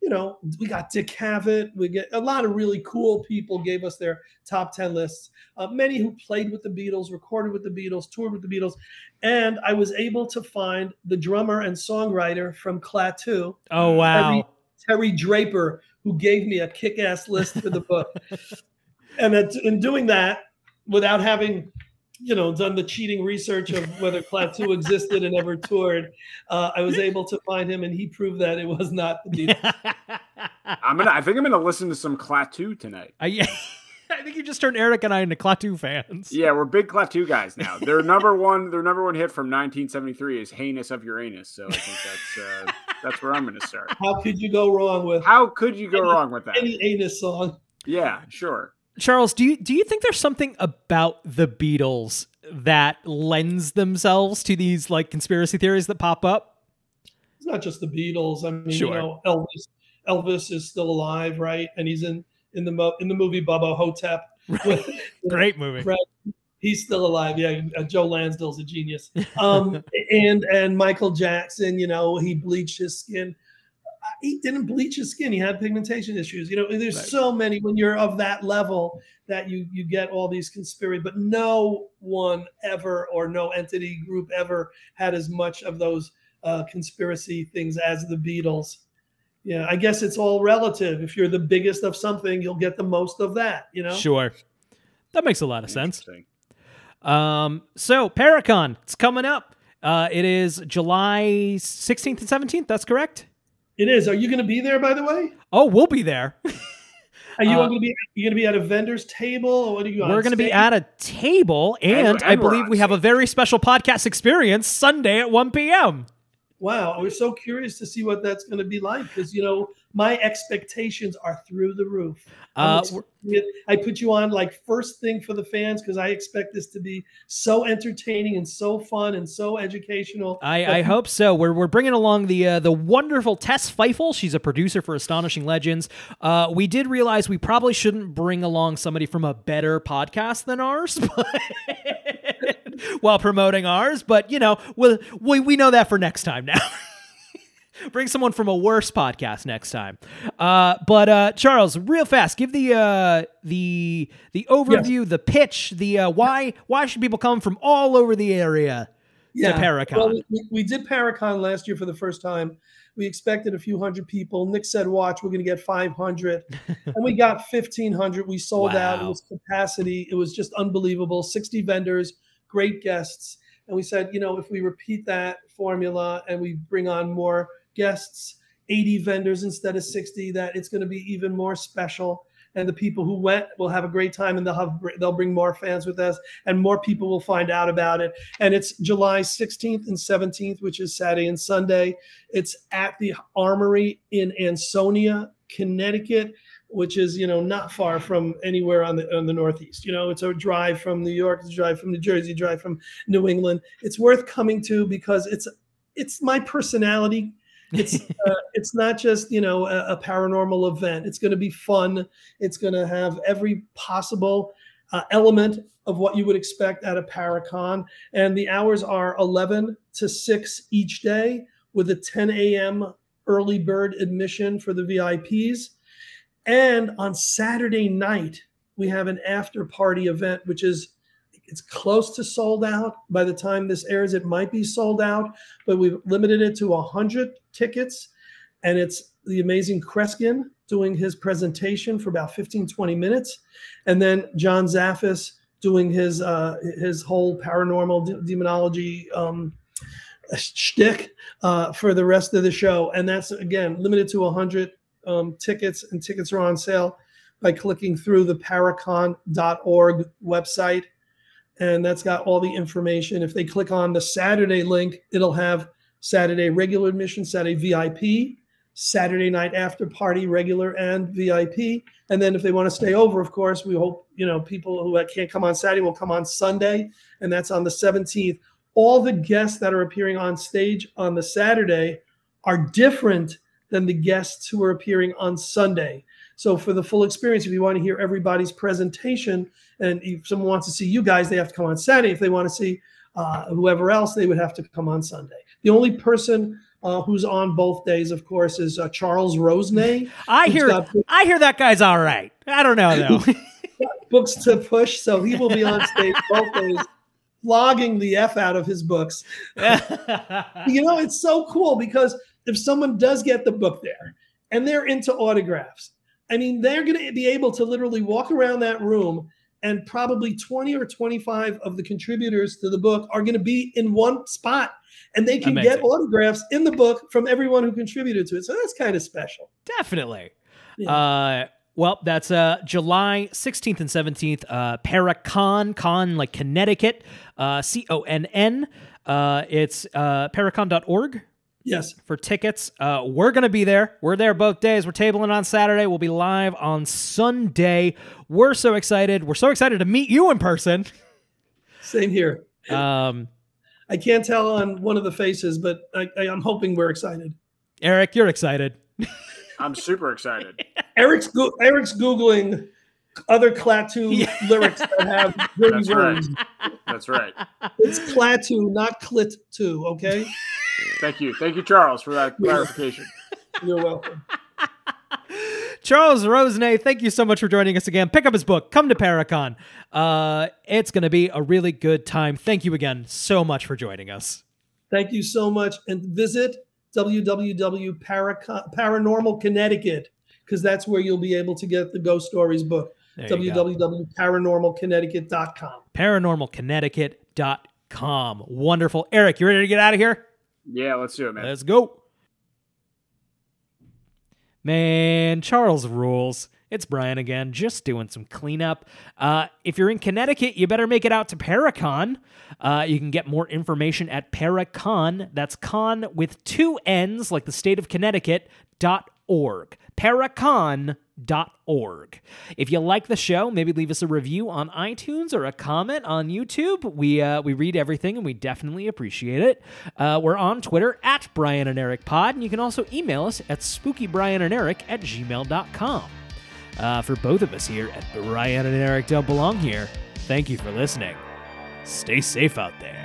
B: You know, we got Dick Cavett. We get a lot of really cool people gave us their top ten lists. Uh, many who played with the Beatles, recorded with the Beatles, toured with the Beatles, and I was able to find the drummer and songwriter from Klaatu,
A: Oh wow.
B: Terry Draper, who gave me a kick-ass list for the book. and it, in doing that, without having, you know, done the cheating research of whether Klaatu existed and ever toured, uh, I was able to find him, and he proved that it was not the Beatles.
C: I'm gonna I think I'm gonna listen to some Klaatu tonight.
A: I, I think you just turned Eric and I into Klaatu fans.
C: Yeah, we're big Klaatu guys now. Their number one their number one hit from 1973 is Anus of Uranus. So I think that's uh, that's where I'm gonna start.
B: How could you go wrong with
C: How could you go wrong with that?
B: any anus song?
C: Yeah, sure.
A: Charles, do you do you think there's something about the Beatles that lends themselves to these like conspiracy theories that pop up?
B: It's not just the Beatles. I mean,
A: Sure.
B: you know, Elvis. Elvis is still alive, right? And he's in in the mo- in the movie Bubba Ho-Tep.
A: Great movie.
B: Right. He's still alive. Yeah, uh, Joe Lansdale's a genius. Um, and and Michael Jackson, you know, he bleached his skin. He didn't bleach his skin. He had pigmentation issues. You know, there's
A: Right.
B: so many when you're of that level that you you get all these conspiracy. But no one ever or no entity group ever had as much of those uh, conspiracy things as the Beatles. Yeah, I guess it's all relative. If you're the biggest of something, you'll get the most of that. You know.
A: Sure. That makes a lot of sense. Um, so Paraconn, it's coming up. Uh, it is July 16th and 17th. That's correct.
B: It is. Are you going to be there, by the way?
A: Oh, we'll be there.
B: Are you
A: Uh,
B: going to be? You going to be at a vendor's table, or what are you? on
A: We're going to be at a table, and,
C: And-
A: I believe we have a very special podcast experience Sunday at 1 p.m.
B: wow, I was so curious to see what that's going to be like because you know my expectations are through the roof.
A: Uh,
B: I put you on like first thing for the fans because I expect this to be so entertaining and so fun and so educational.
A: I, I hope so. We're, we're bringing along the uh, the wonderful Tess Feifel. She's a producer for Astonishing Legends. Uh, we did realize we probably shouldn't bring along somebody from a better podcast than ours. while promoting ours, but you know, we we, we know that for next time now. Bring someone from a worse podcast next time. Uh, but uh, Charles, real fast, give the uh, the the overview, yes. the pitch, the uh, why why should people come from all over the area yeah. to Paraconn? Well,
B: we, we did Paraconn last year for the first time. We expected a few hundred people. Nick said, "Watch, we're going to get 500," and we got 1,500. We sold wow. out. It was capacity. It was just unbelievable. 60 vendors, great guests, and we said, you know, if we repeat that formula and we bring on more guests, 80 vendors instead of 60, that it's going to be even more special. And the people who went will have a great time, and they'll have they'll bring more fans with us, and more people will find out about it. And it's July 16th and 17th, which is Saturday and Sunday. It's at the Armory in Ansonia, Connecticut which is you know not far from anywhere on the on the northeast you know it's a drive from new york it's a drive from new jersey drive from new england it's worth coming to because it's it's my personality it's uh, it's not just you know a, a paranormal event. It's going to be fun. It's going to have every possible uh, element of what you would expect at a Paraconn. And the hours are 11 to 6 each day with a 10 a.m. early bird admission for the VIPs. And on Saturday night, we have an after party event, which is it's close to sold out. By the time this airs, it might be sold out, but we've limited it to 100 tickets. And it's the amazing Kreskin doing his presentation for about 15, 20 minutes. And then John Zaffis doing his uh, his whole paranormal de- demonology um, shtick uh, for the rest of the show. And that's, again, limited to 100 um, tickets, and tickets are on sale by clicking through the paraconn.org website and that's got all the information. If they click on the Saturday link, it'll have Saturday regular admission, Saturday VIP, Saturday night after party regular and VIP. And then if they want to stay over, of course, we hope, you know, people who can't come on Saturday will come on Sunday, and that's on the 17th. All the guests that are appearing on stage on the Saturday are different than the guests who are appearing on Sunday. So for the full experience, if you want to hear everybody's presentation, and if someone wants to see you guys, they have to come on Saturday. If they want to see uh, whoever else, they would have to come on Sunday. The only person uh, who's on both days, of course, is uh, Charles Rosenay.
A: I hear, I hear that guy's all right. I don't know though.
B: books to push, so he will be on stage both days, flogging the f out of his books. you know, it's so cool because if someone does get the book there and they're into autographs, I mean, they're going to be able to literally walk around that room, and probably 20 or 25 of the contributors to the book are going to be in one spot, and they can Amazing. get autographs in the book from everyone who contributed to it. So that's kind of special.
A: Definitely. Yeah. Uh, well, that's uh, July 16th and 17th. Uh, Paraconn, con like Connecticut, uh, C O N N. Uh, it's uh, paraconn.org.
B: Yes.
A: For tickets. Uh, we're going to be there. We're there both days. We're tabling on Saturday. We'll be live on Sunday. We're so excited. We're so excited to meet you in person.
B: Same here. Um, I can't tell on one of the faces, but I, I, I'm hoping we're excited.
A: Eric, you're excited.
C: I'm super excited.
B: Eric's go- Eric's googling other Klaatu yeah. lyrics that have dirty
C: That's
B: words.
C: Right. That's right.
B: It's Klaatu, not Clit two. Okay.
C: Thank you. Thank you, Charles, for that clarification.
B: You're welcome.
A: Charles Rosenay, thank you so much for joining us again. Pick up his book, Come to Paraconn. Uh, it's going to be a really good time. Thank you again so much for joining us.
B: Thank you so much. And visit www.paranormal Connecticut because that's where you'll be able to get the Ghost Stories book. www.paranormalconnecticut.com.
A: Paranormalconnecticut.com. Wonderful. Eric, you ready to get out of here?
C: Yeah, let's do it, man.
A: Let's go. Man, Charles rules. It's Brian again, just doing some cleanup. Uh, if you're in Connecticut, you better make it out to Paraconn. Uh, you can get more information at Paraconn. That's con with two N's, like the state of Connecticut, dot org. Paraconn.org. If you like the show, maybe leave us a review on iTunes or a comment on YouTube. We uh, we read everything and we definitely appreciate it. Uh, we're on Twitter at Brian and Eric Pod, and you can also email us at spookybriananderic at gmail.com. Uh, for both of us here at Brian and Eric Don't Belong Here, thank you for listening. Stay safe out there.